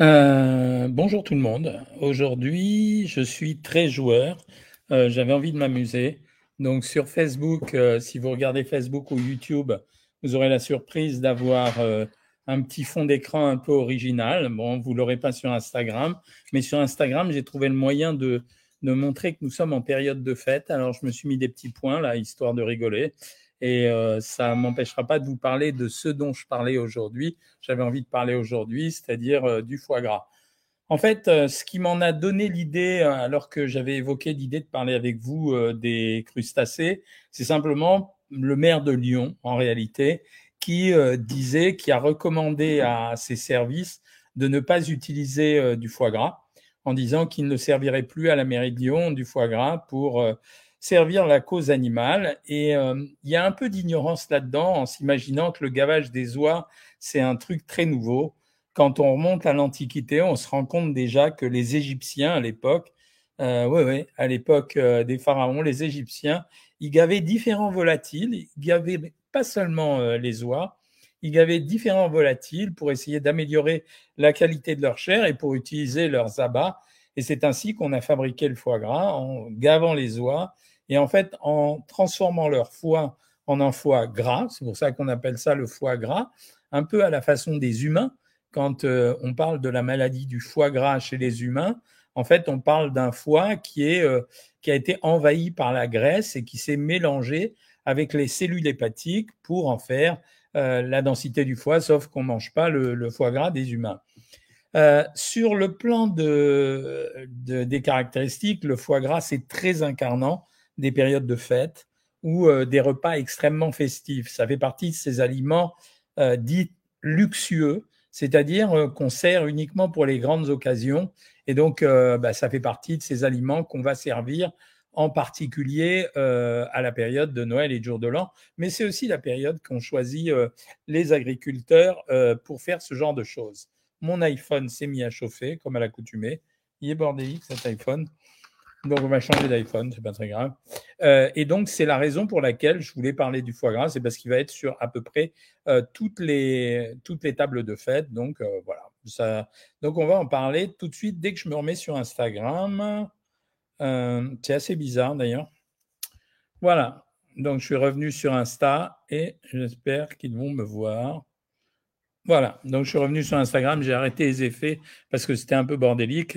Euh, bonjour tout le monde. Aujourd'hui, je suis très joueur. Euh, j'avais envie de m'amuser. Donc sur Facebook, euh, si vous regardez Facebook ou YouTube, vous aurez la surprise d'avoir un petit fond d'écran un peu original. Bon, vous l'aurez pas sur Instagram, mais sur Instagram, j'ai trouvé le moyen de, de montrer que nous sommes en période de fête. Alors je me suis mis des petits points là, histoire de rigoler et euh, ça m'empêchera pas de vous parler de ce dont je parlais aujourd'hui. J'avais envie de parler aujourd'hui, c'est-à-dire euh, du foie gras. En fait, euh, ce qui m'en a donné l'idée, alors que j'avais évoqué l'idée de parler avec vous des crustacés, c'est simplement le maire de Lyon, en réalité, qui disait, qui a recommandé à ses services de ne pas utiliser du foie gras, en disant qu'il ne servirait plus à la mairie de Lyon du foie gras pour servir la cause animale. Et euh, il y a un peu d'ignorance là-dedans en s'imaginant que le gavage des oies, c'est un truc très nouveau. Quand on remonte à l'Antiquité, on se rend compte déjà que les Égyptiens à l'époque, euh, ouais, ouais, à l'époque euh, des pharaons, les Égyptiens, ils gavaient différents volatiles. Ils gavaient pas seulement euh, les oies, ils gavaient différents volatiles pour essayer d'améliorer la qualité de leur chair et pour utiliser leurs abats. Et c'est ainsi qu'on a fabriqué le foie gras en gavant les oies et en fait, en transformant leur foie en un foie gras, c'est pour ça qu'on appelle ça le foie gras, un peu à la façon des humains. Quand euh, on parle de la maladie du foie gras chez les humains, en fait, on parle d'un foie qui, est, euh, qui a été envahi par la graisse et qui s'est mélangé avec les cellules hépatiques pour en faire euh, la densité du foie, sauf qu'on ne mange pas le, foie gras des humains. sur le plan de, des caractéristiques, le foie gras, c'est très incarnant des périodes de fête ou euh, des repas extrêmement festifs. Ça fait partie de ces aliments euh, dits luxueux, c'est-à-dire euh, qu'on sert uniquement pour les grandes occasions. Et donc, bah, ça fait partie de ces aliments qu'on va servir en particulier à la période de Noël et de jour de l'an, mais c'est aussi la période qu'ont choisi les agriculteurs pour faire ce genre de choses. Mon iPhone s'est mis à chauffer, comme à l'accoutumée. Il est bordélique cet iPhone. Donc, on va changer d'iPhone, c'est pas très grave. Euh, et donc, c'est la raison pour laquelle je voulais parler du foie gras, c'est parce qu'il va être sur à peu près euh, toutes, les, toutes les tables de fête. Donc, euh, voilà. Donc, on va en parler tout de suite dès que je me remets sur Instagram. c'est assez bizarre d'ailleurs. Voilà. Donc, je suis revenu sur Insta et j'espère qu'ils vont me voir. Voilà. Donc, je suis revenu sur Instagram. J'ai arrêté les effets parce que c'était un peu bordélique.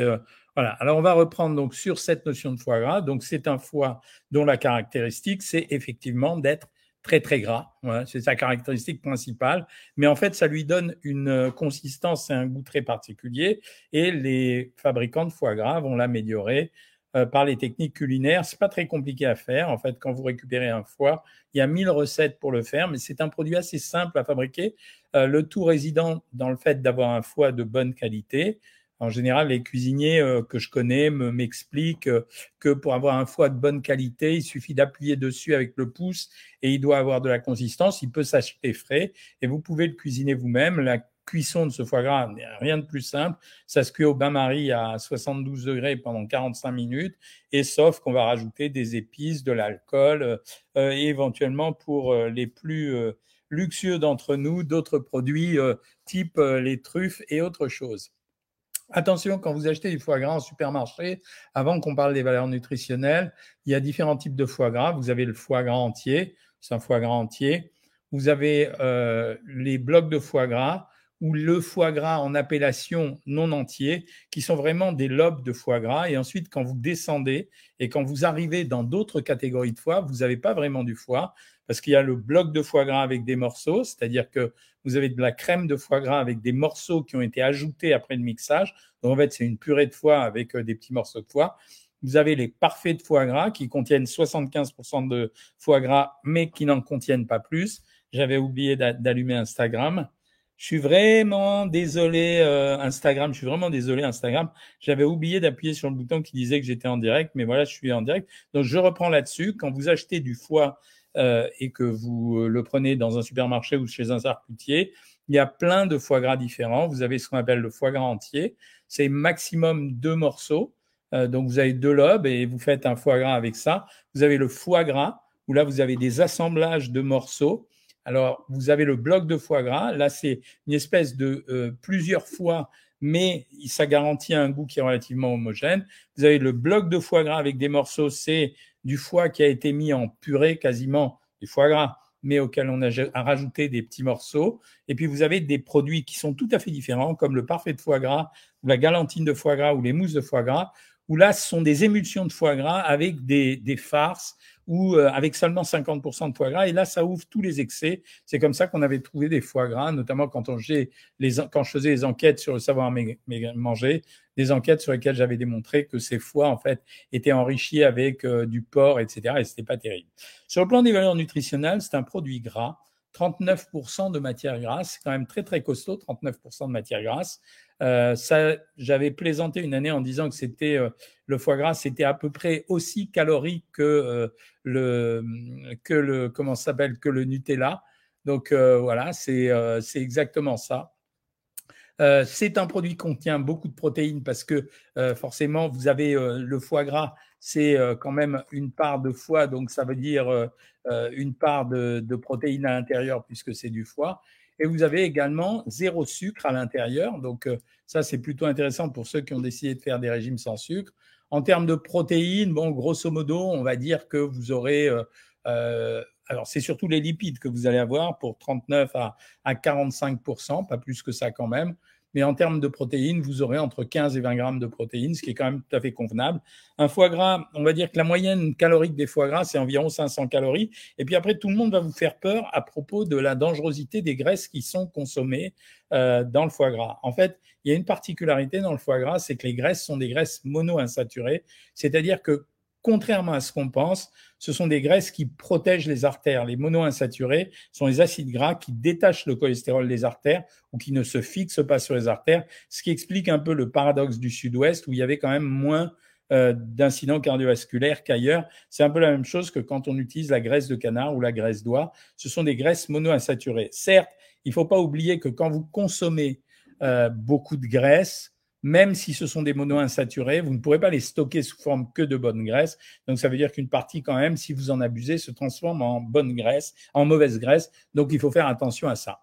Voilà. Alors, on va reprendre donc sur cette notion de foie gras. Donc, c'est un foie dont la caractéristique, c'est effectivement d'être très, très gras. C'est sa caractéristique principale. Mais en fait, ça lui donne une euh, consistance et un goût très particulier. Et les fabricants de foie gras vont l'améliorer euh, par les techniques culinaires. C'est pas très compliqué à faire. En fait, quand vous récupérez un foie, il y a mille recettes pour le faire, mais c'est un produit assez simple à fabriquer. Euh, le tout résident dans le fait d'avoir un foie de bonne qualité. En général, les cuisiniers euh, que je connais m'expliquent euh, que pour avoir un foie de bonne qualité, il suffit d'appuyer dessus avec le pouce et il doit avoir de la consistance. Il peut s'acheter frais et vous pouvez le cuisiner vous-même. La cuisson de ce foie gras n'est rien de plus simple. Ça se cuit au bain-marie à 72 degrés pendant 45 minutes et sauf qu'on va rajouter des épices, de l'alcool euh, et éventuellement pour les plus luxueux d'entre nous, d'autres produits type les truffes et autres choses. Attention, quand vous achetez du foie gras en supermarché, avant qu'on parle des valeurs nutritionnelles, il y a différents types de foie gras. Vous avez le foie gras entier, c'est un foie gras entier. Vous avez euh, les blocs de foie gras ou le foie gras en appellation non entier, qui sont vraiment des lobes de foie gras. Et ensuite, quand vous descendez et quand vous arrivez dans d'autres catégories de foie, vous n'avez pas vraiment du foie, parce qu'il y a le bloc de foie gras avec des morceaux, c'est-à-dire que vous avez de la crème de foie gras avec des morceaux qui ont été ajoutés après le mixage. Donc en fait, c'est une purée de foie avec euh, des petits morceaux de foie. Vous avez les parfaits de foie gras qui contiennent 75% de foie gras, mais qui n'en contiennent pas plus. J'avais oublié d'allumer Instagram. Je suis vraiment désolé euh, Instagram, je suis vraiment désolé Instagram. J'avais oublié d'appuyer sur le bouton qui disait que j'étais en direct, mais voilà, je suis en direct. Donc je reprends là-dessus. Quand vous achetez du foie euh, et que vous euh, le prenez dans un supermarché ou chez un charcutier, il y a plein de foie gras différents. Vous avez ce qu'on appelle le foie gras entier. C'est maximum deux morceaux. Euh, donc vous avez deux lobes et vous faites un foie gras avec ça. Vous avez le foie gras où là vous avez des assemblages de morceaux Alors, vous avez le bloc de foie gras. Là, c'est une espèce de euh, plusieurs fois, mais ça garantit un goût qui est relativement homogène. Vous avez le bloc de foie gras avec des morceaux. C'est du foie qui a été mis en purée, quasiment du foie gras, mais auquel on a rajouté des petits morceaux. Et puis, vous avez des produits qui sont tout à fait différents, comme le parfait de foie gras, ou la galantine de foie gras, ou les mousses de foie gras, où là, ce sont des émulsions de foie gras avec des, des farces ou euh, avec seulement 50% de foie gras. Et là, ça ouvre tous les excès. C'est comme ça qu'on avait trouvé des foie gras, notamment quand, on, les, quand je faisais les enquêtes sur le savoir manger, des enquêtes sur lesquelles j'avais démontré que ces foies, en fait, étaient enrichis avec euh, du porc, etc. Et c'était pas terrible. Sur le plan des valeurs nutritionnelles, c'est un produit gras. 39% de matière grasse, c'est quand même très très costaud, 39% de matière grasse. Euh, ça, j'avais plaisanté une année en disant que c'était euh, le foie gras, c'était à peu près aussi calorique que euh, le que le comment s'appelle que le Nutella. Donc voilà, c'est c'est exactement ça. C'est un produit qui contient beaucoup de protéines parce que forcément vous avez le foie gras, c'est quand même une part de foie, donc ça veut dire une part de, de protéines à l'intérieur puisque c'est du foie. Et vous avez également zéro sucre à l'intérieur. Donc, euh, ça, c'est plutôt intéressant pour ceux qui ont décidé de faire des régimes sans sucre. En termes de protéines, bon, grosso modo, on va dire que vous aurez. Alors, c'est surtout les lipides que vous allez avoir pour 39 à, à 45% pas plus que ça quand même. Mais en termes de protéines, vous aurez entre 15 et 20 grammes de protéines, ce qui est quand même tout à fait convenable. Un foie gras, on va dire que la moyenne calorique des foie gras, c'est environ 500 calories. Et puis après, tout le monde va vous faire peur à propos de la dangerosité des graisses qui sont consommées euh, dans le foie gras. En fait, il y a une particularité dans le foie gras, c'est que les graisses sont des graisses monoinsaturées, c'est-à-dire que contrairement à ce qu'on pense, ce sont des graisses qui protègent les artères. Les monoinsaturés sont les acides gras qui détachent le cholestérol des artères ou qui ne se fixent pas sur les artères, ce qui explique un peu le paradoxe du sud-ouest où il y avait quand même moins euh, d'incidents cardiovasculaires qu'ailleurs. C'est un peu la même chose que quand on utilise la graisse de canard ou la graisse d'oie. Ce sont des graisses monoinsaturées. Certes, il ne faut pas oublier que quand vous consommez euh, beaucoup de graisse, même si ce sont des monoinsaturés, vous ne pourrez pas les stocker sous forme que de bonne graisse. Donc ça veut dire qu'une partie quand même, si vous en abusez, se transforme en bonne graisse, en mauvaise graisse. Donc il faut faire attention à ça.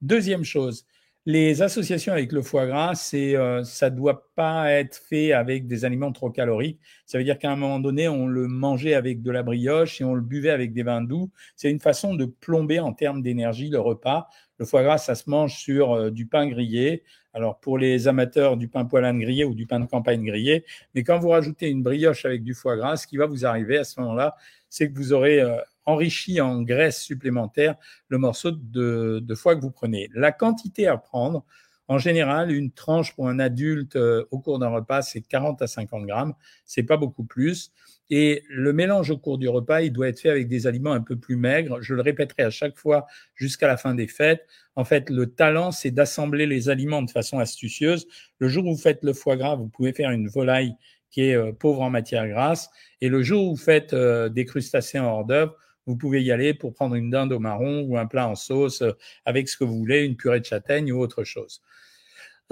Deuxième chose, les associations avec le foie gras, c'est euh, ça doit pas être fait avec des aliments trop caloriques. Ça veut dire qu'à un moment donné, on le mangeait avec de la brioche et on le buvait avec des vins doux. C'est une façon de plomber en termes d'énergie le repas. Le foie gras, ça se mange sur euh, du pain grillé. Alors pour les amateurs du pain poilane grillé ou du pain de campagne grillé, mais quand vous rajoutez une brioche avec du foie gras, ce qui va vous arriver à ce moment-là, c'est que vous aurez euh, enrichi en graisse supplémentaire le morceau de, foie que vous prenez. La quantité à prendre, en général, une tranche pour un adulte euh, au cours d'un repas, c'est 40 à 50 grammes. C'est pas beaucoup plus. Et le mélange au cours du repas, il doit être fait avec des aliments un peu plus maigres. Je le répéterai à chaque fois jusqu'à la fin des fêtes. En fait, le talent, c'est d'assembler les aliments de façon astucieuse. Le jour où vous faites le foie gras, vous pouvez faire une volaille qui est euh, pauvre en matière grasse. Et le jour où vous faites euh, des crustacés en hors d'œuvre, vous pouvez y aller pour prendre une dinde au marron ou un plat en sauce euh, avec ce que vous voulez, une purée de châtaigne ou autre chose.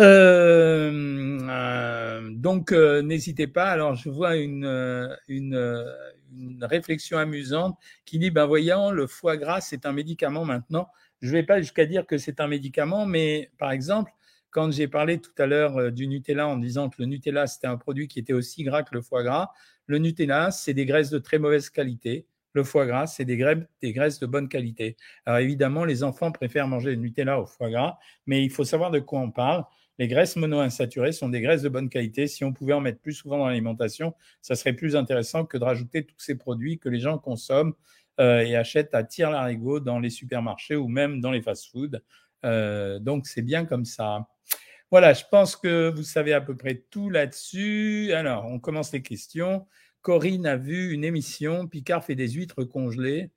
Euh, euh, donc, n'hésitez pas. Alors, je vois une, une, une, réflexion amusante qui dit, ben voyons, le foie gras, c'est un médicament maintenant. Je ne vais pas jusqu'à dire que c'est un médicament, mais par exemple, quand j'ai parlé tout à l'heure du Nutella en disant que le Nutella, c'était un produit qui était aussi gras que le foie gras, le Nutella, c'est des graisses de très mauvaise qualité. Le foie gras, c'est des, graisses de bonne qualité. Alors évidemment, les enfants préfèrent manger le Nutella au foie gras, mais il faut savoir de quoi on parle. Les graisses monoinsaturées sont des graisses de bonne qualité. Si on pouvait en mettre plus souvent dans l'alimentation, ça serait plus intéressant que de rajouter tous ces produits que les gens consomment euh, et achètent à tir larigot dans les supermarchés ou même dans les fast-foods. Euh, donc c'est bien comme ça. Voilà, je pense que vous savez à peu près tout là-dessus. Alors, on commence les questions. Corinne a vu une émission, Picard fait des huîtres congelées.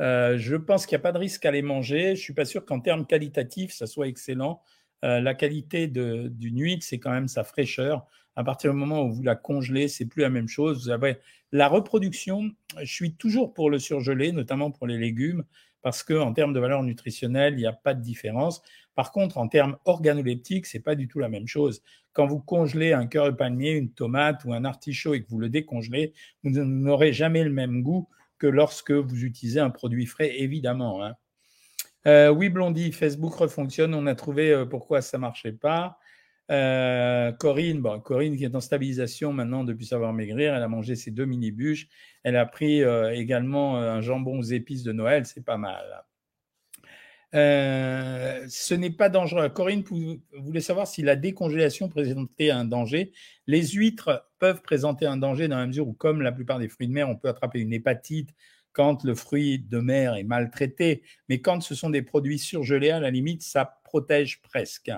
Euh, je pense qu'il n'y a pas de risque à les manger. Je ne suis pas sûr qu'en termes qualitatifs, ça soit excellent. Euh, la qualité d'une huître, c'est quand même sa fraîcheur. À partir du moment où vous la congelez, c'est plus la même chose. Vous avez la reproduction. Je suis toujours pour le surgelé, notamment pour les légumes, parce que en termes de valeur nutritionnelle, il n'y a pas de différence. Par contre, en termes organoleptiques, c'est pas du tout la même chose. Quand vous congelez un cœur de palmier, une tomate ou un artichaut et que vous le décongelez, vous n'aurez jamais le même goût que lorsque vous utilisez un produit frais, évidemment. Hein. Euh, oui, Blondie, Facebook refonctionne. On a trouvé euh, pourquoi ça ne marchait pas. Euh, Corinne, Corinne qui est en stabilisation maintenant depuis savoir maigrir, elle a mangé ses deux mini bûches. Elle a pris également un jambon aux épices de Noël, c'est pas mal. ce n'est pas dangereux. Corinne voulez savoir si la décongélation présentait un danger? Les huîtres peuvent présenter un danger dans la mesure où, comme la plupart des fruits de mer, on peut attraper une hépatite, quand le fruit de mer est maltraité, mais quand ce sont des produits surgelés, à la limite, ça protège presque.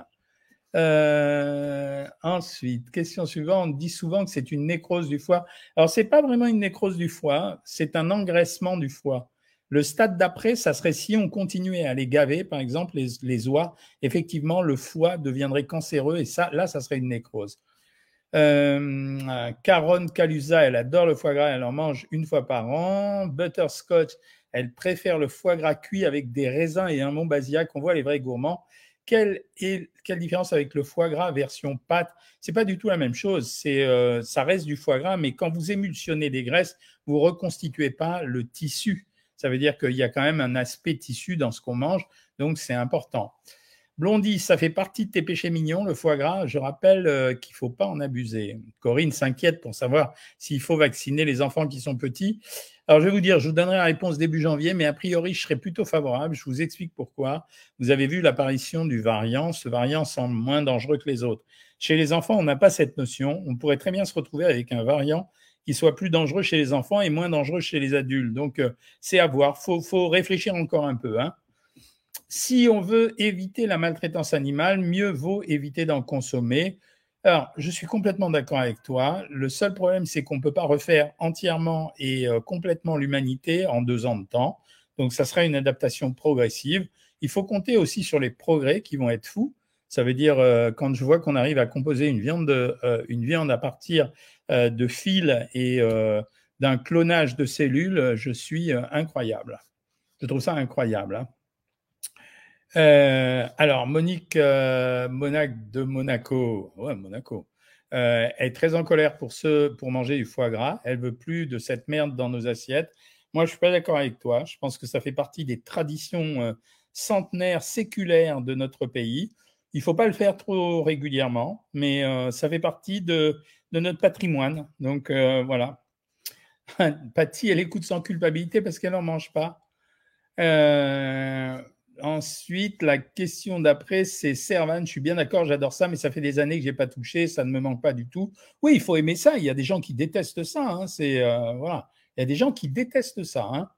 Euh, ensuite, question suivante, on dit souvent que c'est une nécrose du foie. Alors, ce n'est pas vraiment une nécrose du foie, c'est un engraissement du foie. Le stade d'après, ça serait si on continuait à les gaver, par exemple, les, oies, effectivement, le foie deviendrait cancéreux et ça, là, ça serait une nécrose. Euh, Caronne Calusa, elle adore le foie gras, elle en mange une fois par an. Butterscotch, elle préfère le foie gras cuit avec des raisins et un montbasiac. On voit les vrais gourmands. Quelle est quelle différence avec le foie gras version pâte? C'est pas du tout la même chose. C'est euh, ça reste du foie gras, mais quand vous émulsionnez des graisses, vous reconstituez pas le tissu. Ça veut dire qu'il y a quand même un aspect tissu dans ce qu'on mange, donc c'est important. Blondie, ça fait partie de tes péchés mignons, le foie gras? Je rappelle euh, qu'il ne faut pas en abuser. Corinne s'inquiète pour savoir s'il faut vacciner les enfants qui sont petits. Alors, je vais vous dire, je vous donnerai la réponse début janvier, mais a priori, je serais plutôt favorable. Je vous explique pourquoi. Vous avez vu l'apparition du variant. Ce variant semble moins dangereux que les autres. Chez les enfants, on n'a pas cette notion. On pourrait très bien se retrouver avec un variant qui soit plus dangereux chez les enfants et moins dangereux chez les adultes. Donc, euh, c'est à voir. Il faut, réfléchir encore un peu. Hein si on veut éviter la maltraitance animale, mieux vaut éviter d'en consommer. Alors, je suis complètement d'accord avec toi. Le seul problème, c'est qu'on ne peut pas refaire entièrement et euh, complètement l'humanité en deux ans de temps. Donc, ça sera une adaptation progressive. Il faut compter aussi sur les progrès qui vont être fous. Ça veut dire, euh, quand je vois qu'on arrive à composer une viande, euh, à partir de fils et d'un clonage de cellules, je suis incroyable. Je trouve ça incroyable. Hein. Euh, alors, Monique euh, Monac de Monaco, ouais, Monaco, euh, est très en colère pour, ce, pour manger du foie gras. Elle veut plus de cette merde dans nos assiettes. Moi, je suis pas d'accord avec toi. Je pense que ça fait partie des traditions centenaires, séculaires de notre pays. Il faut pas le faire trop régulièrement, mais ça fait partie de, de notre patrimoine. Donc voilà. Patty, elle écoute sans culpabilité parce qu'elle n'en mange pas. Euh, Ensuite, la question d'après, c'est Servan. Je suis bien d'accord, j'adore ça, mais ça fait des années que je n'ai pas touché, ça ne me manque pas du tout. Oui, il faut aimer ça. Il y a des gens qui détestent ça. Hein. C'est euh, voilà, il y a des gens qui détestent ça. Hein.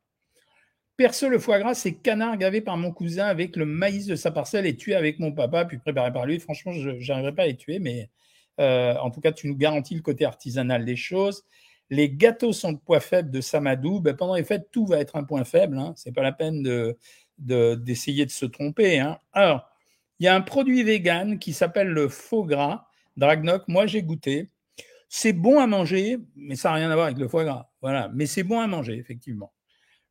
Perso, le foie gras, c'est canard gavé par mon cousin avec le maïs de sa parcelle et tué avec mon papa, puis préparé par lui. Franchement, je n'arriverai pas à les tuer, mais euh, en tout cas, tu nous garantis le côté artisanal des choses. Les gâteaux sont de poids faible de Samadou. Ben, pendant les fêtes, tout va être un point faible. Hein. Ce n'est pas la peine de, d'essayer de, se tromper. Hein. Alors, il y a un produit vegan qui s'appelle le faux gras, Dragnoc. Moi, j'ai goûté. C'est bon à manger, mais ça n'a rien à voir avec le foie gras. Voilà, mais c'est bon à manger, effectivement.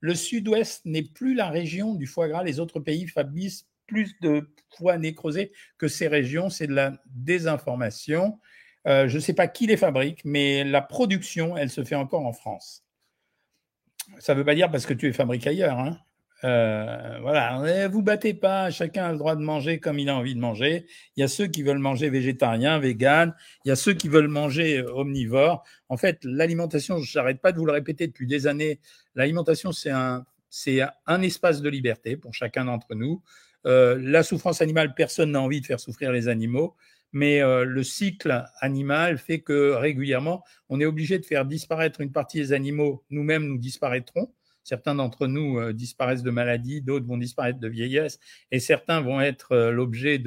Le sud-ouest n'est plus la région du foie gras. Les autres pays fabriquent plus de foie nécrosé que ces régions. C'est de la désinformation. Euh, je ne sais pas qui les fabrique, mais la production, elle se fait encore en France. Ça ne veut pas dire parce que tu es fabriqué ailleurs. Hein. Euh, voilà, vous battez pas, chacun a le droit de manger comme il a envie de manger. Il y a ceux qui veulent manger végétarien, vegan, il y a ceux qui veulent manger euh, omnivore. En fait, l'alimentation, je n'arrête pas de vous le répéter depuis des années, l'alimentation, c'est un, c'est un espace de liberté pour chacun d'entre nous. Euh, la souffrance animale, personne n'a envie de faire souffrir les animaux, mais le cycle animal fait que régulièrement, on est obligé de faire disparaître une partie des animaux, nous-mêmes nous disparaîtrons Certains d'entre nous euh, disparaissent de maladie, d'autres vont disparaître de vieillesse, et certains vont être euh, l'objet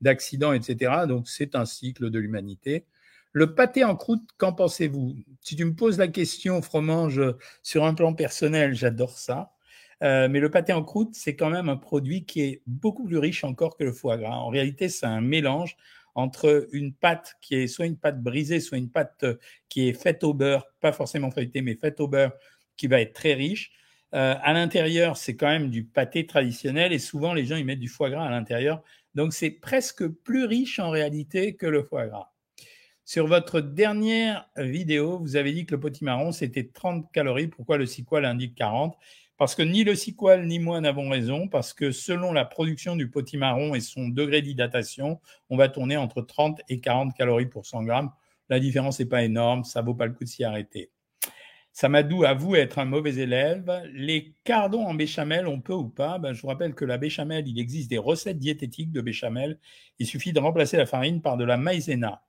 d'accidents, etc. Donc c'est un cycle de l'humanité. Le pâté en croûte, qu'en pensez-vous? Si tu me poses la question, fromange, sur un plan personnel, j'adore ça. Euh, mais le pâté en croûte, c'est quand même un produit qui est beaucoup plus riche encore que le foie gras. En réalité, c'est un mélange entre une pâte qui est soit une pâte brisée, soit une pâte qui est faite au beurre, pas forcément feuilletée, mais faite au beurre, qui va être très riche. Euh, à l'intérieur, c'est quand même du pâté traditionnel et souvent les gens ils mettent du foie gras à l'intérieur. Donc c'est presque plus riche en réalité que le foie gras. Sur votre dernière vidéo, vous avez dit que le potimarron c'était 30 calories. Pourquoi le Ciqual indique 40 parce que ni le Siqual ni moi n'avons raison, parce que selon la production du potimarron et son degré d'hydratation, on va tourner entre 30 et 40 calories pour 100 grammes. La différence n'est pas énorme, ça vaut pas le coup de s'y arrêter. Samadou avoue être un mauvais élève. Les cardons en béchamel, on peut ou pas? Ben, Je vous rappelle que la béchamel, il existe des recettes diététiques de béchamel. Il suffit de remplacer la farine par de la maïzena.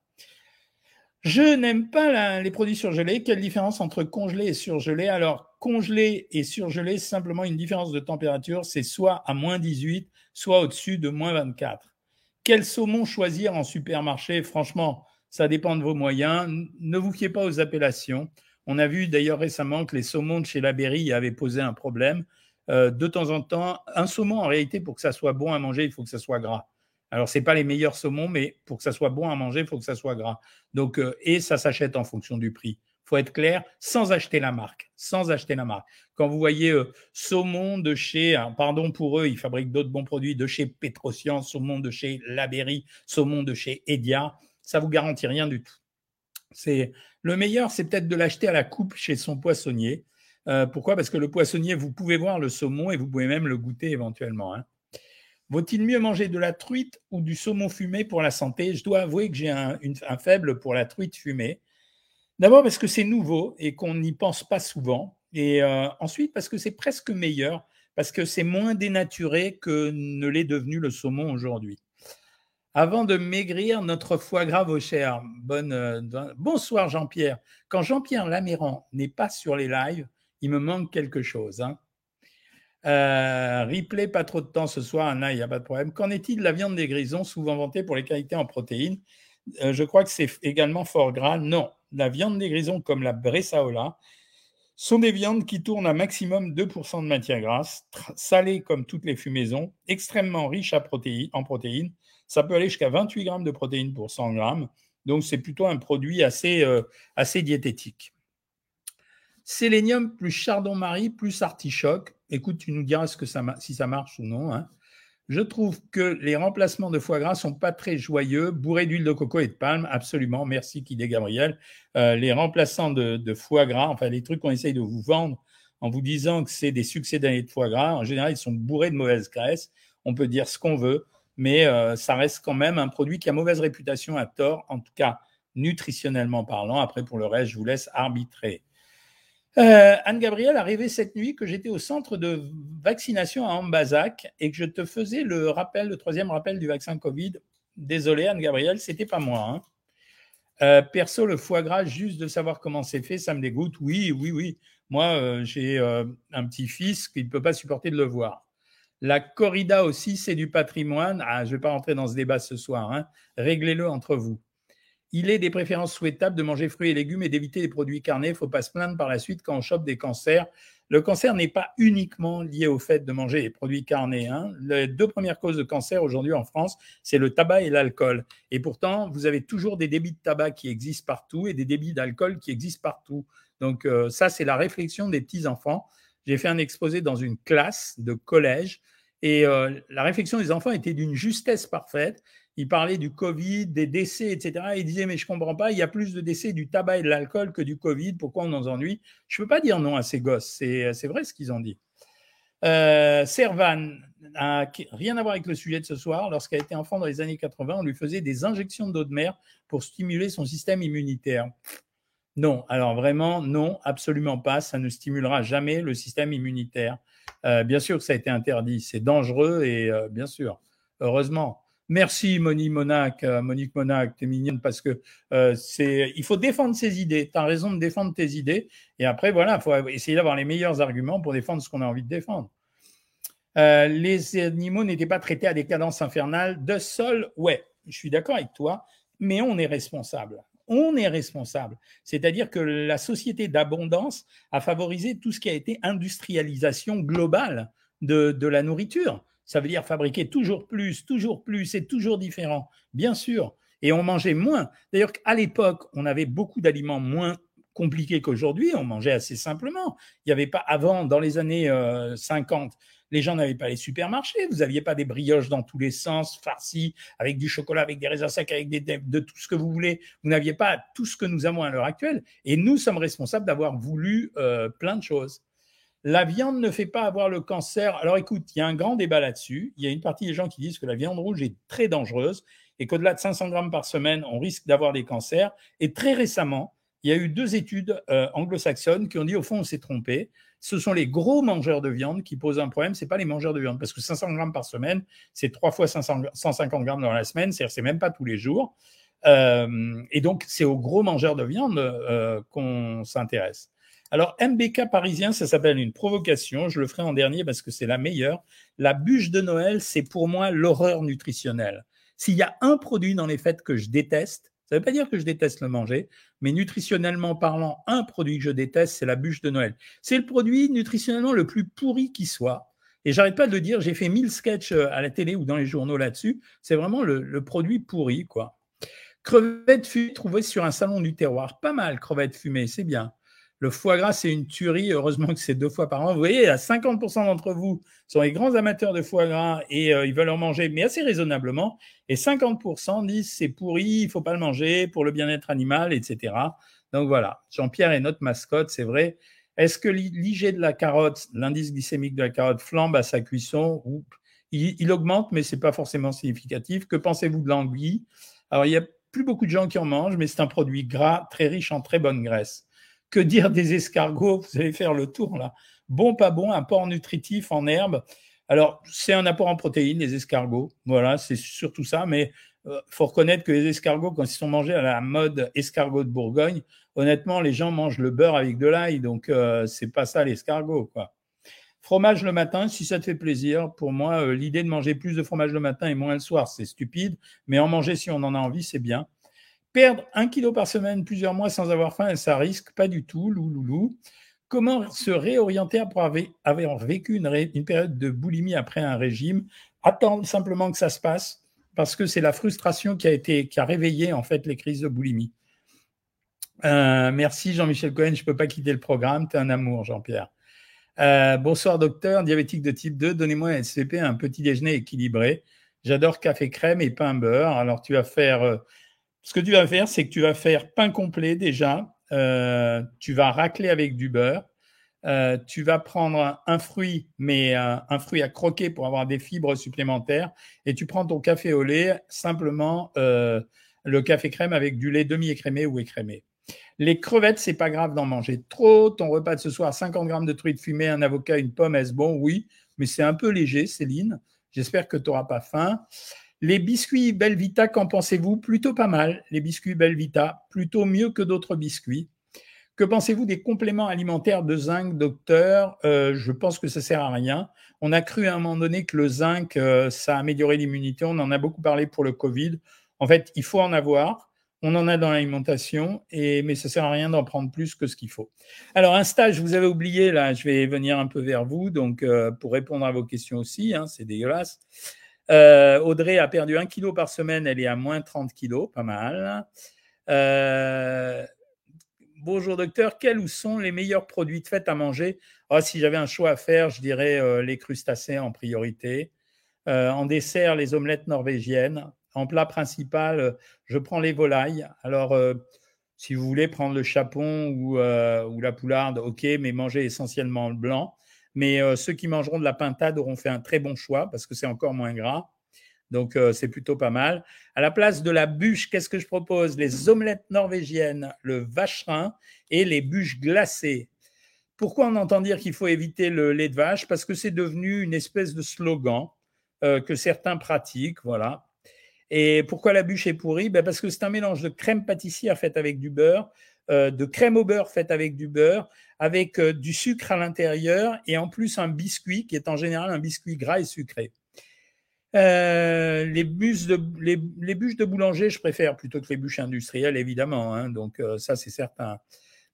Je n'aime pas les produits surgelés. Quelle différence entre congelé et surgelé? Alors, congelé et surgelé, simplement une différence de température. C'est soit à moins 18, soit au-dessus de moins 24. Quel saumon choisir en supermarché? Franchement, ça dépend de vos moyens. Ne vous fiez pas aux appellations. On a vu d'ailleurs récemment que les saumons de chez Labéry avaient posé un problème. Euh, de temps en temps, un saumon, en réalité, pour que ça soit bon à manger, il faut que ça soit gras. Alors, ce n'est pas les meilleurs saumons, mais pour que ça soit bon à manger, il faut que ça soit gras. Donc, euh, et ça s'achète en fonction du prix. Il faut être clair, sans acheter la marque. Sans acheter la marque. Quand vous voyez euh, saumon de chez, pardon pour eux, ils fabriquent d'autres bons produits, de chez Petrosian, saumon de chez Labéry, saumon de chez Edia, ça vous garantit rien du tout. Le meilleur, c'est peut-être de l'acheter à la coupe chez son poissonnier. Euh, pourquoi? Parce que le poissonnier, vous pouvez voir le saumon et vous pouvez même le goûter éventuellement. Hein. Vaut-il mieux manger de la truite ou du saumon fumé pour la santé? Je dois avouer que j'ai un, faible pour la truite fumée. D'abord parce que c'est nouveau et qu'on n'y pense pas souvent. Et euh, ensuite parce que c'est presque meilleur, parce que c'est moins dénaturé que ne l'est devenu le saumon aujourd'hui. Avant de maigrir, notre foie gras vaut cher. Euh, bonsoir Jean-Pierre. Quand Jean-Pierre Laméran n'est pas sur les lives, il me manque quelque chose. Hein. Euh, replay, pas trop de temps ce soir, il n'y a pas de problème. Qu'en est-il de la viande des grisons, souvent vantée pour les qualités en protéines? Euh, Je crois que c'est également fort gras. Non, la viande des grisons, comme la Bressaola, sont des viandes qui tournent à maximum 2% de matière grasse, salées comme toutes les fumaisons, extrêmement riches en protéines. Ça peut aller jusqu'à 28 grammes de protéines pour 100 grammes. Donc, c'est plutôt un produit assez, euh, assez diététique. Sélénium plus chardon-marie plus artichoke. Écoute, tu nous diras ce que ça, si ça marche ou non. Hein. Je trouve que les remplacements de foie gras sont pas très joyeux, bourrés d'huile de coco et de palme, absolument. Merci, Kidé Gabriel. Euh, les remplaçants de, foie gras, enfin les trucs qu'on essaye de vous vendre en vous disant que c'est des succès d'année de foie gras, en général, ils sont bourrés de mauvaise graisse. On peut dire ce qu'on veut, mais euh, ça reste quand même un produit qui a mauvaise réputation à tort, en tout cas nutritionnellement parlant. Après, pour le reste, je vous laisse arbitrer. Euh, Anne-Gabrielle a rêvé cette nuit que j'étais au centre de vaccination à Ambazac et que je te faisais le rappel, le troisième rappel du vaccin Covid. Désolé, Anne-Gabrielle, c'était pas moi. Hein. Euh, perso, le foie gras, juste de savoir comment c'est fait, ça me dégoûte. Oui, oui, oui. Moi, j'ai un petit-fils qui ne peut pas supporter de le voir. La corrida aussi, c'est du patrimoine. Ah, je ne vais pas rentrer dans ce débat ce soir. Hein. Réglez-le entre vous. Il est des préférences souhaitables de manger fruits et légumes et d'éviter les produits carnés. Il ne faut pas se plaindre par la suite quand on chope des cancers. Le cancer n'est pas uniquement lié au fait de manger des produits carnés. Hein. Les deux premières causes de cancer aujourd'hui en France, c'est le tabac et l'alcool. Et pourtant, vous avez toujours des débits de tabac qui existent partout et des débits d'alcool qui existent partout. Donc euh, ça, c'est la réflexion des petits-enfants. J'ai fait un exposé dans une classe de collège et euh, la réflexion des enfants était d'une justesse parfaite il parlait du Covid, des décès, etc. il disait, mais je ne comprends pas, il y a plus de décès du tabac et de l'alcool que du Covid, pourquoi on en ennuie Je ne peux pas dire non à ces gosses, c'est vrai ce qu'ils ont dit. Euh, Servan n'a rien à voir avec le sujet de ce soir. Lorsqu'elle était enfant dans les années 80, on lui faisait des injections d'eau de mer pour stimuler son système immunitaire. Non, alors vraiment, non, absolument pas. Ça ne stimulera jamais le système immunitaire. Euh, bien sûr que ça a été interdit, c'est dangereux et euh, bien sûr, heureusement. Merci Monique Monac, euh, Monique Monac, t'es mignonne parce que c'est, il faut défendre ses idées. Tu as raison de défendre tes idées. Et après, voilà, il faut essayer d'avoir les meilleurs arguments pour défendre ce qu'on a envie de défendre. Les animaux n'étaient pas traités à des cadences infernales de sol. Ouais, je suis d'accord avec toi, mais on est responsable. On est responsable. C'est-à-dire que la société d'abondance a favorisé tout ce qui a été industrialisation globale de, de la nourriture. Ça veut dire fabriquer toujours plus, toujours plus et toujours différent, bien sûr. Et on mangeait moins. D'ailleurs, à l'époque, on avait beaucoup d'aliments moins compliqués qu'aujourd'hui. On mangeait assez simplement. Il n'y avait pas avant, dans les années 50, euh, les gens n'avaient pas les supermarchés. Vous n'aviez pas des brioches dans tous les sens, farcies, avec du chocolat, avec des raisins secs, avec des, de tout ce que vous voulez. Vous n'aviez pas tout ce que nous avons à l'heure actuelle. Et nous sommes responsables d'avoir voulu euh, plein de choses. La viande ne fait pas avoir le cancer. Alors écoute, il y a un grand débat là-dessus. Il y a une partie des gens qui disent que la viande rouge est très dangereuse et qu'au-delà de 500 grammes par semaine, on risque d'avoir des cancers. Et très récemment, il y a eu deux études euh, anglo-saxonnes qui ont dit au fond, on s'est trompé. Ce sont les gros mangeurs de viande qui posent un problème, ce n'est pas les mangeurs de viande. Parce que 500 grammes par semaine, c'est trois fois 150 grammes dans la semaine, c'est-à-dire c'est même pas tous les jours. Euh, et donc, c'est aux gros mangeurs de viande euh, qu'on s'intéresse. Alors, MBK parisien, ça s'appelle une provocation. Je le ferai en dernier parce que c'est la meilleure. La bûche de Noël, c'est pour moi l'horreur nutritionnelle. S'il y a un produit dans les fêtes que je déteste, ça ne veut pas dire que je déteste le manger, mais nutritionnellement parlant, un produit que je déteste, c'est la bûche de Noël. C'est le produit nutritionnellement le plus pourri qui soit. Et j'arrête pas de le dire, j'ai fait 1000 sketchs euh, à la télé ou dans les journaux là-dessus. C'est vraiment le, le, produit pourri, quoi. Crevettes fumées trouvées sur un salon du terroir. Pas mal, crevettes fumées, c'est bien. Le foie gras, c'est une tuerie. Heureusement que c'est deux fois par an. Vous voyez, à 50% d'entre vous sont les grands amateurs de foie gras et euh, ils veulent en manger, mais assez raisonnablement. Et 50% disent c'est pourri, il faut pas le manger pour le bien-être animal, etc. Donc voilà, Jean-Pierre est notre mascotte, c'est vrai. Est-ce que l'IG de la carotte, l'indice glycémique de la carotte, flambe à sa cuisson il, augmente, mais c'est pas forcément significatif. Que pensez-vous de l'anguille? Alors il y a plus beaucoup de gens qui en mangent, mais c'est un produit gras très riche en très bonne graisse. Que dire des escargots? Vous allez faire le tour là. Bon, pas bon, apport nutritif en herbe. Alors, c'est un apport en protéines, les escargots. Voilà, c'est surtout ça. Mais il euh, faut reconnaître que les escargots, quand ils sont mangés à la mode escargot de Bourgogne, honnêtement, les gens mangent le beurre avec de l'ail. Donc, euh, c'est pas ça l'escargot, quoi. Fromage le matin, si ça te fait plaisir. Pour moi, euh, l'idée de manger plus de fromage le matin et moins le soir, c'est stupide. Mais en manger si on en a envie, c'est bien. Perdre un kilo par semaine plusieurs mois sans avoir faim, ça risque pas du tout, louloulou. Comment se réorienter après avoir vécu une, période de boulimie après un régime? Attendre simplement que ça se passe, parce que c'est la frustration qui a été qui a réveillé en fait les crises de boulimie. Euh, merci Jean-Michel Cohen, je peux pas quitter le programme, tu es un amour Jean-Pierre. Euh, bonsoir docteur, diabétique de type 2, donnez-moi un SCP, un petit déjeuner équilibré. J'adore café crème et pain beurre. Alors tu vas faire euh, ce que tu vas faire, c'est que tu vas faire pain complet déjà. Euh, tu vas racler avec du beurre. Euh, tu vas prendre un, fruit, mais un, fruit à croquer pour avoir des fibres supplémentaires. Et tu prends ton café au lait, simplement euh, le café crème avec du lait demi-écrémé ou écrémé. Les crevettes, c'est pas grave d'en manger trop. Ton repas de ce soir, 50 grammes de truite fumée, un avocat, une pomme, est-ce bon? Oui, mais c'est un peu léger, Céline. J'espère que tu n'auras pas faim. Les biscuits Belvita, qu'en pensez-vous? Plutôt pas mal, les biscuits Belvita, plutôt mieux que d'autres biscuits. Que pensez-vous des compléments alimentaires de zinc, docteur? Euh, Je pense que ça sert à rien. On a cru à un moment donné que le zinc, euh, ça améliorait l'immunité. On en a beaucoup parlé pour le Covid. En fait, il faut en avoir. On en a dans l'alimentation, mais ça sert à rien d'en prendre plus que ce qu'il faut. Alors, un stage, vous avez oublié, là, je vais venir un peu vers vous, donc euh, pour répondre à vos questions aussi, hein, c'est dégueulasse. Euh, Audrey a perdu un kilo par semaine, elle est à moins 30 kilos, pas mal. Euh, bonjour docteur, quels sont les meilleurs produits de fête à manger? Oh, Si j'avais un choix à faire, je dirais euh, les crustacés en priorité. en dessert, les omelettes norvégiennes. En plat principal, je prends les volailles. Alors, si vous voulez prendre le chapon ou, ou la poularde, ok, mais mangez essentiellement le blanc. Mais euh, ceux qui mangeront de la pintade auront fait un très bon choix parce que c'est encore moins gras. Donc, euh, c'est plutôt pas mal. À la place de la bûche, qu'est-ce que je propose? Les omelettes norvégiennes, le vacherin et les bûches glacées. Pourquoi on entend dire qu'il faut éviter le lait de vache? Parce que c'est devenu une espèce de slogan euh, que certains pratiquent. Voilà. Et pourquoi la bûche est pourrie? Ben Parce que c'est un mélange de crème pâtissière faite avec du beurre, de crème au beurre faite avec du beurre, avec euh, du sucre à l'intérieur et en plus un biscuit qui est en général un biscuit gras et sucré. Euh, les, bûches de, les, bûches de boulanger, je préfère plutôt que les bûches industrielles, évidemment. Hein, donc, euh, ça, c'est certain.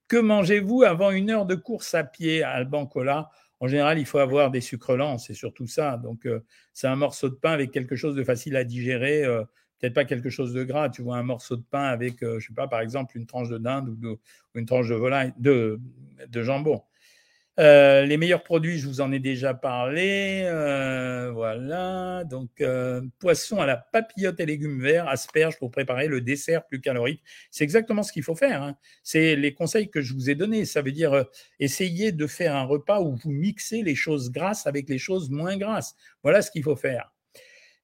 Que mangez-vous avant une heure de course à pied à Albancola En général, il faut avoir des sucres lents, c'est surtout ça. Donc, c'est un morceau de pain avec quelque chose de facile à digérer, peut-être pas quelque chose de gras. Tu vois un morceau de pain avec, euh, je sais pas, par exemple, une tranche de dinde ou, une tranche de volaille, de, de jambon. Euh, les meilleurs produits, je vous en ai déjà parlé. Euh, voilà. Donc, euh, poisson à la papillote et légumes verts, asperges pour préparer le dessert plus calorique. C'est exactement ce qu'il faut faire. Hein. C'est les conseils que je vous ai donnés. Ça veut dire essayer de faire un repas où vous mixez les choses grasses avec les choses moins grasses. Voilà ce qu'il faut faire.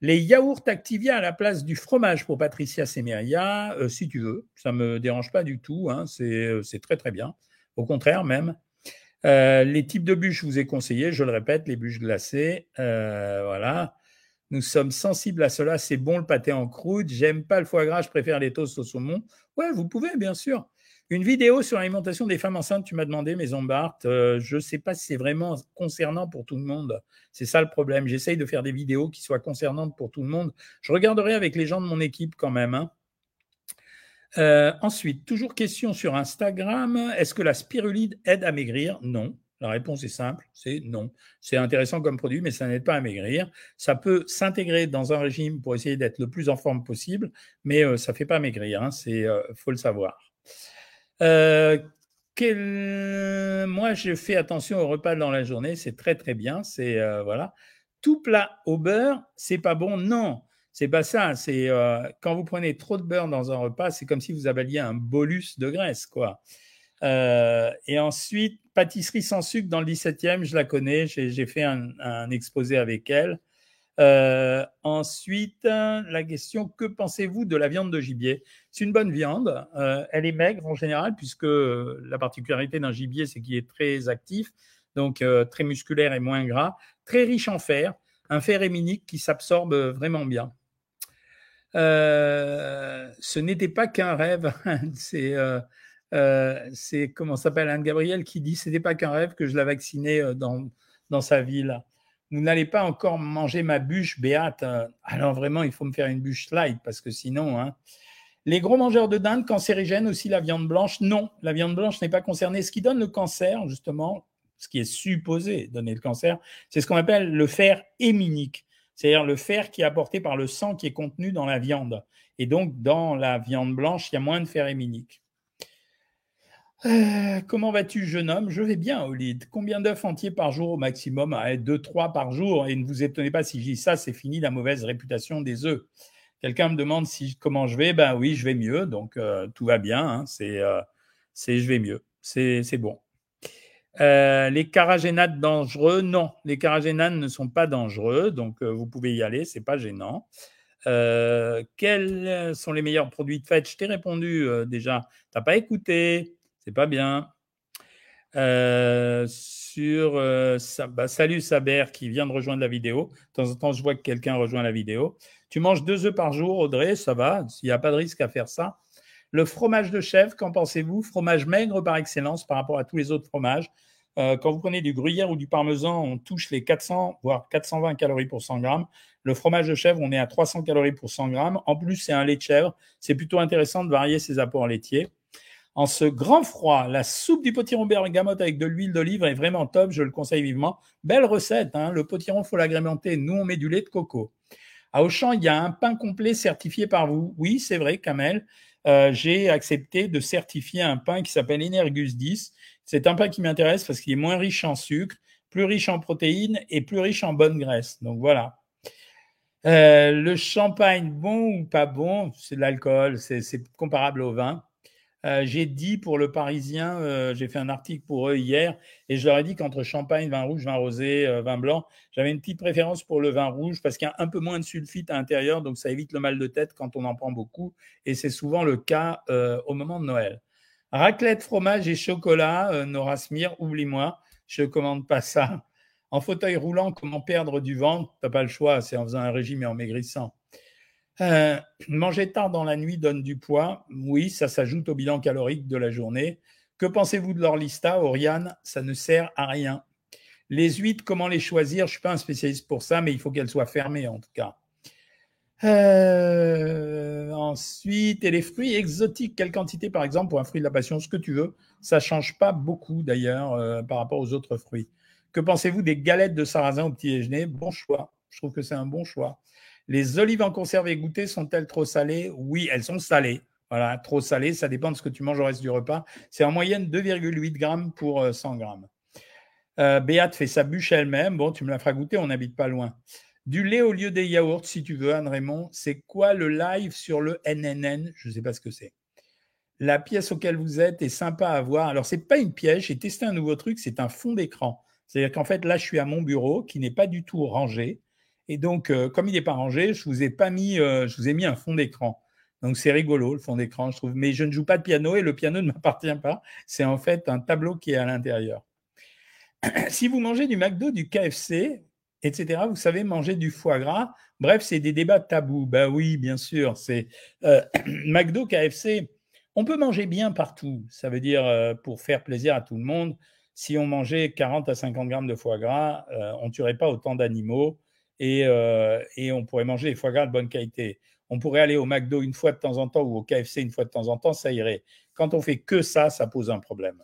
Les yaourts Activia à la place du fromage pour Patricia Semeria, si tu veux, ça me dérange pas du tout. Hein. C'est très très bien. Au contraire même. Euh, les types de bûches, je vous ai conseillé, je le répète, les bûches glacées. Euh, voilà. Nous sommes sensibles à cela. C'est bon le pâté en croûte. J'aime pas le foie gras, je préfère les toasts au saumon. Ouais, vous pouvez, bien sûr. Une vidéo sur l'alimentation des femmes enceintes, tu m'as demandé, Maison Barthes. Euh, je ne sais pas si c'est vraiment concernant pour tout le monde. C'est ça le problème. J'essaye de faire des vidéos qui soient concernantes pour tout le monde. Je regarderai avec les gens de mon équipe quand même. Hein. Euh, ensuite, toujours question sur Instagram. Est-ce que la spiruline aide à maigrir? Non. La réponse est simple, c'est non. C'est intéressant comme produit, mais ça n'aide pas à maigrir. Ça peut s'intégrer dans un régime pour essayer d'être le plus en forme possible, mais euh, ça ne fait pas maigrir. Il hein. faut le savoir. Moi, je fais attention au repas dans la journée. C'est très très bien. C'est voilà. Tout plat au beurre, c'est pas bon. Non. C'est pas ça. C'est euh, quand vous prenez trop de beurre dans un repas, c'est comme si vous avaliez un bolus de graisse, quoi. Euh, et ensuite, pâtisserie sans sucre dans le 17e, je la connais. J'ai fait un, exposé avec elle. Euh, ensuite, la question que pensez-vous de la viande de gibier? C'est une bonne viande. elle est maigre en général, puisque la particularité d'un gibier, c'est qu'il est très actif, donc très musculaire et moins gras, très riche en fer, un fer héminique qui s'absorbe vraiment bien. Euh, ce n'était pas qu'un rêve. c'est euh, euh, c'est comment s'appelle Anne Gabriel qui dit c'était pas qu'un rêve que je la vaccinais dans, dans sa ville. Vous n'allez pas encore manger ma bûche, Béate. Alors vraiment, il faut me faire une bûche light parce que sinon. Hein. Les gros mangeurs de dinde, cancérigènes aussi la viande blanche Non, la viande blanche n'est pas concernée. Ce qui donne le cancer, justement, ce qui est supposé donner le cancer, c'est ce qu'on appelle le fer héminique c'est-à-dire le fer qui est apporté par le sang qui est contenu dans la viande. Et donc, dans la viande blanche, il y a moins de fer héminique. Euh, comment vas-tu, jeune homme? Je vais bien, Olide. Combien d'œufs entiers par jour au maximum? 2, 3 par jour. Et ne vous étonnez pas si je dis ça, c'est fini la mauvaise réputation des œufs. Quelqu'un me demande comment je vais. Ben oui, je vais mieux. Donc, euh, tout va bien. Hein. Euh, c'est, je vais mieux. C'est, bon. Les caragénates dangereux, non, les caragénates ne sont pas dangereux, donc vous pouvez y aller, c'est pas gênant. Quels sont les meilleurs produits de fête? Je t'ai répondu déjà. T'as pas écouté, c'est pas bien. sur bah, salut Saber qui vient de rejoindre la vidéo. De temps en temps, je vois que quelqu'un rejoint la vidéo. Tu manges deux œufs par jour, Audrey, ça va. Il n'y a pas de risque à faire ça. Le fromage de chèvre, qu'en pensez-vous? Fromage maigre par excellence par rapport à tous les autres fromages. Euh, quand vous prenez du gruyère ou du parmesan, on touche les 400 voire 420 calories pour 100 grammes. Le fromage de chèvre, on est à 300 calories pour 100 grammes. En plus, c'est un lait de chèvre. C'est plutôt intéressant de varier ses apports laitiers. En ce grand froid, la soupe du potiron bergamote avec de l'huile d'olive est vraiment top. Je le conseille vivement. Belle recette. Hein. le potiron, faut l'agrémenter. Nous, on met du lait de coco. À Auchan, il y a un pain complet certifié par vous. Oui, c'est vrai, Kamel. Euh, j'ai accepté de certifier un pain qui s'appelle Energus 10. C'est un pain qui m'intéresse parce qu'il est moins riche en sucre, plus riche en protéines et plus riche en bonne graisse. Donc voilà. Euh, le champagne, bon ou pas bon, c'est de l'alcool, c'est comparable au vin. Euh, j'ai dit pour le Parisien, euh, j'ai fait un article pour eux hier, et je leur ai dit qu'entre champagne, vin rouge, vin rosé, euh, vin blanc, j'avais une petite préférence pour le vin rouge parce qu'il y a un peu moins de sulfite à l'intérieur, donc ça évite le mal de tête quand on en prend beaucoup, et c'est souvent le cas au moment de Noël. Raclette, fromage et chocolat, Nora Smir, oublie-moi, je commande pas ça. En fauteuil roulant, comment perdre du ventre? T'as pas le choix, c'est en faisant un régime et en maigrissant. Euh, manger tard dans la nuit donne du poids. Oui, ça s'ajoute au bilan calorique de la journée. Que pensez-vous de l'orlista, Oriane? Ça ne sert à rien. Les huîtres, comment les choisir? Je ne suis pas un spécialiste pour ça, mais il faut qu'elles soient fermées en tout cas. Euh, ensuite, et les fruits exotiques, quelle quantité par exemple pour un fruit de la passion Ce que tu veux? Ça ne change pas beaucoup d'ailleurs euh, par rapport aux autres fruits. Que pensez-vous des galettes de sarrasin au petit déjeuner? Bon choix. Je trouve que c'est un bon choix. Les olives en conserve égouttées sont-elles trop salées? Oui, elles sont salées. Voilà, trop salées, ça dépend de ce que tu manges au reste du repas. C'est en moyenne 2,8 grammes pour 100 euh, grammes. Euh, Béate fait sa bûche elle-même. Bon, tu me la feras goûter, on n'habite pas loin. Du lait au lieu des yaourts, si tu veux, Anne-Raymond. C'est quoi le live sur le NNN Je ne sais pas ce que c'est. La pièce auquel vous êtes est sympa à voir. Alors, ce n'est pas une pièce. J'ai testé un nouveau truc. C'est un fond d'écran. C'est-à-dire qu'en fait, là, je suis à mon bureau qui n'est pas du tout rangé. Et donc, euh, comme il n'est pas rangé, je vous ai pas mis, euh, je vous ai mis un fond d'écran. Donc, c'est rigolo, le fond d'écran, je trouve. Mais je ne joue pas de piano et le piano ne m'appartient pas. C'est en fait un tableau qui est à l'intérieur. si vous mangez du McDo, du KFC, etc., vous savez manger du foie gras. Bref, c'est des débats tabous. Ben oui, bien sûr. C'est euh, McDo, KFC. On peut manger bien partout. Ça veut dire pour faire plaisir à tout le monde. Si on mangeait 40 à 50 grammes de foie gras, on ne tuerait pas autant d'animaux et, et, on pourrait manger des foie gras de bonne qualité. On pourrait aller au McDo une fois de temps en temps ou au KFC une fois de temps en temps, ça irait. Quand on fait que ça, ça pose un problème.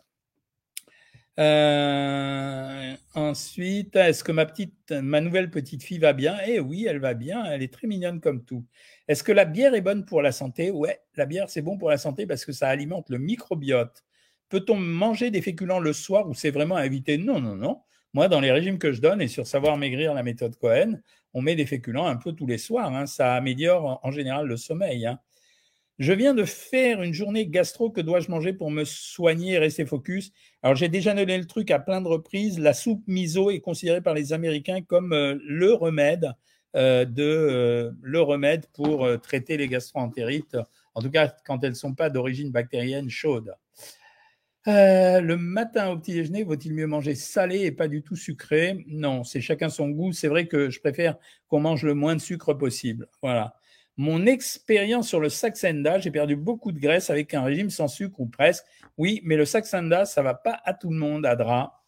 Euh, ensuite, est-ce que ma petite, ma nouvelle petite fille va bien? Eh oui, elle va bien. Elle est très mignonne comme tout. Est-ce que la bière est bonne pour la santé? Ouais, la bière c'est bon pour la santé parce que ça alimente le microbiote. Peut-on manger des féculents le soir ou c'est vraiment éviter? Non, non, non. Moi, dans les régimes que je donne et sur savoir maigrir la méthode Cohen, on met des féculents un peu tous les soirs. Hein. Ça améliore en général le sommeil. Hein. Je viens de faire une journée gastro. Que dois-je manger pour me soigner et rester focus? Alors, j'ai déjà donné le truc à plein de reprises. La soupe miso est considérée par les Américains comme euh, le remède euh, euh, le remède pour traiter les gastroentérites. En tout cas, quand elles ne sont pas d'origine bactérienne chaude. Le matin au petit déjeuner, vaut-il mieux manger salé et pas du tout sucré? Non, c'est chacun son goût. C'est vrai que je préfère qu'on mange le moins de sucre possible. Voilà. Mon expérience sur le Saxenda, j'ai perdu beaucoup de graisse avec un régime sans sucre ou presque. Oui, mais le Saxenda, ça va pas à tout le monde, Adra.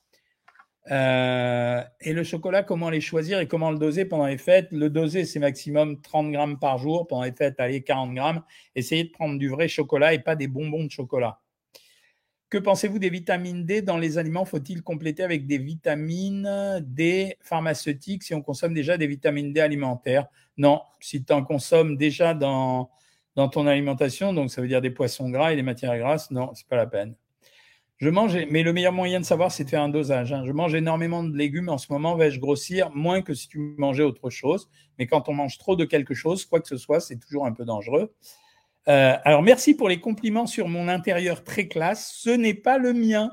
Euh, et le chocolat, comment les choisir et comment le doser pendant les fêtes? Le doser, c'est maximum 30 grammes par jour. Pendant les fêtes, allez, 40 grammes. Essayez de prendre du vrai chocolat et pas des bonbons de chocolat. Que pensez-vous des vitamines D dans les aliments? Faut-il compléter avec des vitamines D pharmaceutiques si on consomme déjà des vitamines D alimentaires? Non, si tu en consommes déjà dans, dans ton alimentation, donc ça veut dire des poissons gras et des matières grasses, non, c'est pas la peine. Je mange, mais le meilleur moyen de savoir, c'est de faire un dosage. Hein. Je mange énormément de légumes en ce moment, vais-je grossir moins que si tu mangeais autre chose? Mais quand on mange trop de quelque chose, quoi que ce soit, c'est toujours un peu dangereux. Euh, alors, merci pour les compliments sur mon intérieur très classe. Ce n'est pas le mien.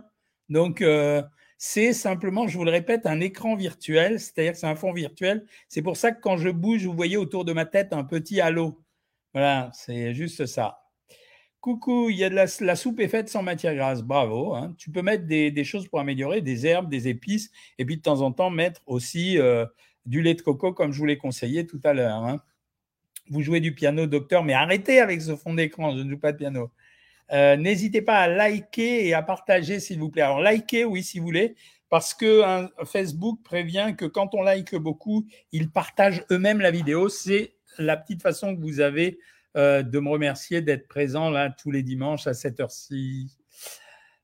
Donc, euh, c'est simplement, je vous le répète, un écran virtuel, c'est-à-dire que c'est un fond virtuel. C'est pour ça que quand je bouge, vous voyez autour de ma tête un petit halo. Voilà, c'est juste ça. Coucou, y a la, soupe est faite sans matière grasse. Bravo. Hein. Tu peux mettre des, choses pour améliorer, des herbes, des épices, et puis de temps en temps mettre aussi euh, du lait de coco, comme je vous l'ai conseillé tout à l'heure. Hein vous jouez du piano, docteur, mais arrêtez avec ce fond d'écran, je ne joue pas de piano. Euh, n'hésitez pas à liker et à partager, s'il vous plaît. Alors, liker, oui, si vous voulez, parce que Facebook prévient que quand on like beaucoup, ils partagent eux-mêmes la vidéo. C'est la petite façon que vous avez euh, de me remercier d'être présent là tous les dimanches à cette heure-ci.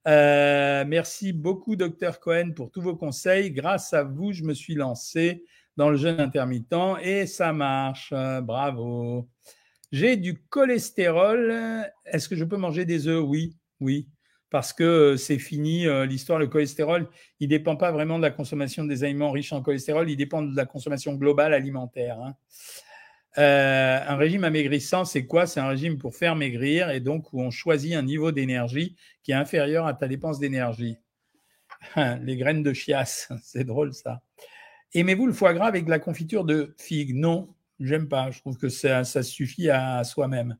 Euh, merci beaucoup, docteur Cohen, pour tous vos conseils. Grâce à vous, je me suis lancé dans le jeûne intermittent et ça marche. Bravo. J'ai du cholestérol. Est-ce que je peux manger des œufs? Oui, oui. Parce que euh, c'est fini euh, l'histoire. Le cholestérol, il ne dépend pas vraiment de la consommation des aliments riches en cholestérol, il dépend de la consommation globale alimentaire. Hein. Euh, un régime amaigrissant, c'est quoi? C'est un régime pour faire maigrir et donc où on choisit un niveau d'énergie qui est inférieur à ta dépense d'énergie. Les graines de chiasse, c'est drôle ça. Aimez-vous le foie gras avec de la confiture de figue? Non, j'aime pas. Je trouve que ça, suffit à soi-même.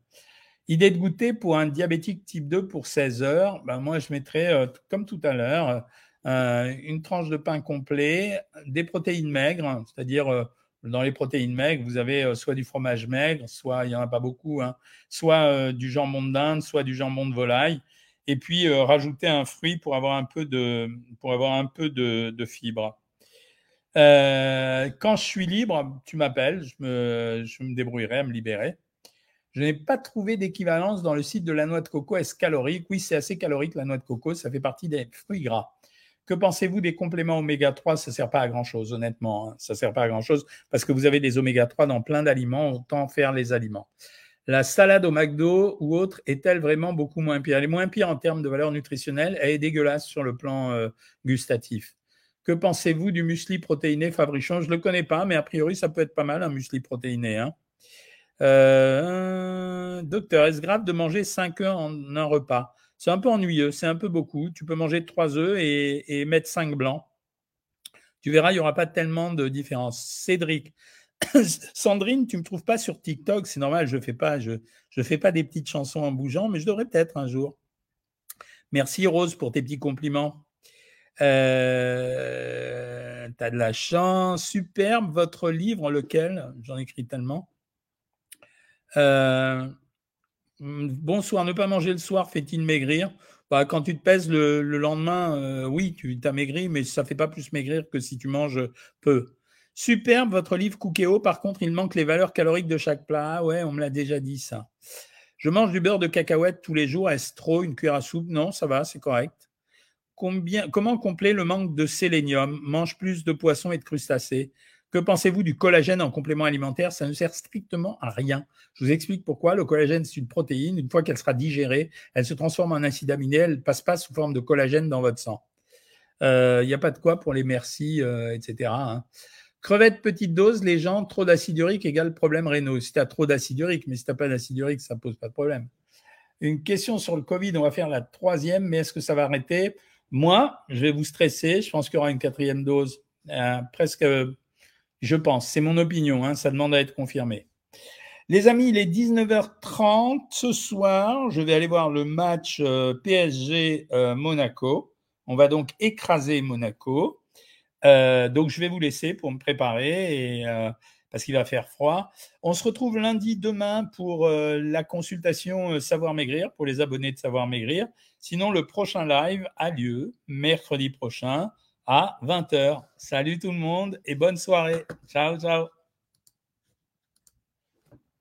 Idée de goûter pour un diabétique type 2 pour 16 heures? Ben moi, je mettrais, euh, comme tout à l'heure, euh, une tranche de pain complet, des protéines maigres, c'est-à-dire euh, dans les protéines maigres, vous avez soit du fromage maigre, soit il n'y en a pas beaucoup, hein, soit du jambon d'Inde, soit du jambon de volaille, et puis rajouter un fruit pour avoir un peu de, pour avoir un peu de, de fibres. Euh, quand je suis libre, tu m'appelles, je me, je me débrouillerai à me libérer. Je n'ai pas trouvé d'équivalence dans le site de la noix de coco. Est-ce calorique? Oui, c'est assez calorique la noix de coco. Ça fait partie des fruits gras. Que pensez-vous des compléments oméga 3 Ça ne sert pas à grand-chose, honnêtement. Hein. Ça ne sert pas à grand-chose parce que vous avez des oméga 3 dans plein d'aliments. Autant faire les aliments. La salade au McDo ou autre est-elle vraiment beaucoup moins pire? Elle est moins pire en termes de valeur nutritionnelle. Elle est dégueulasse sur le plan euh, gustatif. Que pensez-vous du muesli protéiné Fabrichon Je ne le connais pas, mais a priori, ça peut être pas mal un muesli protéiné. Hein. Euh, docteur, est-ce grave de manger 5 œufs en un repas? C'est un peu ennuyeux, c'est un peu beaucoup. Tu peux manger 3 œufs et, mettre 5 blancs. Tu verras, il n'y aura pas tellement de différence. Cédric, Sandrine, tu ne me trouves pas sur TikTok, c'est normal, je ne fais, pas, je, je fais pas des petites chansons en bougeant, mais je devrais peut-être un jour. Merci Rose pour tes petits compliments. Euh, T'as de la chance. Superbe votre livre, lequel? J'en écris tellement. Euh, bonsoir, ne pas manger le soir fait-il maigrir? Bah, Quand tu te pèses le, lendemain, euh, oui, tu as maigri, mais ça ne fait pas plus maigrir que si tu manges peu. Superbe votre livre Cookéo. Par contre, il manque les valeurs caloriques de chaque plat. Ah ouais, on me l'a déjà dit ça. Je mange du beurre de cacahuète tous les jours. Est-ce trop Une cuillère à soupe? Non, ça va, c'est correct. Comment combler le manque de sélénium? Mange plus de poissons et de crustacés. Que pensez-vous du collagène en complément alimentaire? Ça ne sert strictement à rien. Je vous explique pourquoi. Le collagène, c'est une protéine. Une fois qu'elle sera digérée, elle se transforme en acide aminé. Elle ne passe pas sous forme de collagène dans votre sang. Il euh, n'y a pas de quoi pour les merci, euh, etc. Hein. Crevettes petite dose, les gens, trop d'acide urique égale problème rénaux. Si tu as trop d'acide urique, mais si tu n'as pas d'acide urique, ça ne pose pas de problème. Une question sur le Covid, on va faire la troisième, mais est-ce que ça va arrêter? Moi, je vais vous stresser. Je pense qu'il y aura une quatrième dose. Euh, presque, je pense. C'est mon opinion. Hein, ça demande à être confirmé. Les amis, il est 19h30 ce soir. Je vais aller voir le match euh, PSG-Monaco. Euh, on va donc écraser Monaco. Euh, donc, je vais vous laisser pour me préparer et, euh, parce qu'il va faire froid. On se retrouve lundi demain pour euh, la consultation Savoir Maigrir, pour les abonnés de Savoir Maigrir. Sinon, le prochain live a lieu mercredi prochain à 20h. Salut tout le monde et bonne soirée. Ciao, ciao.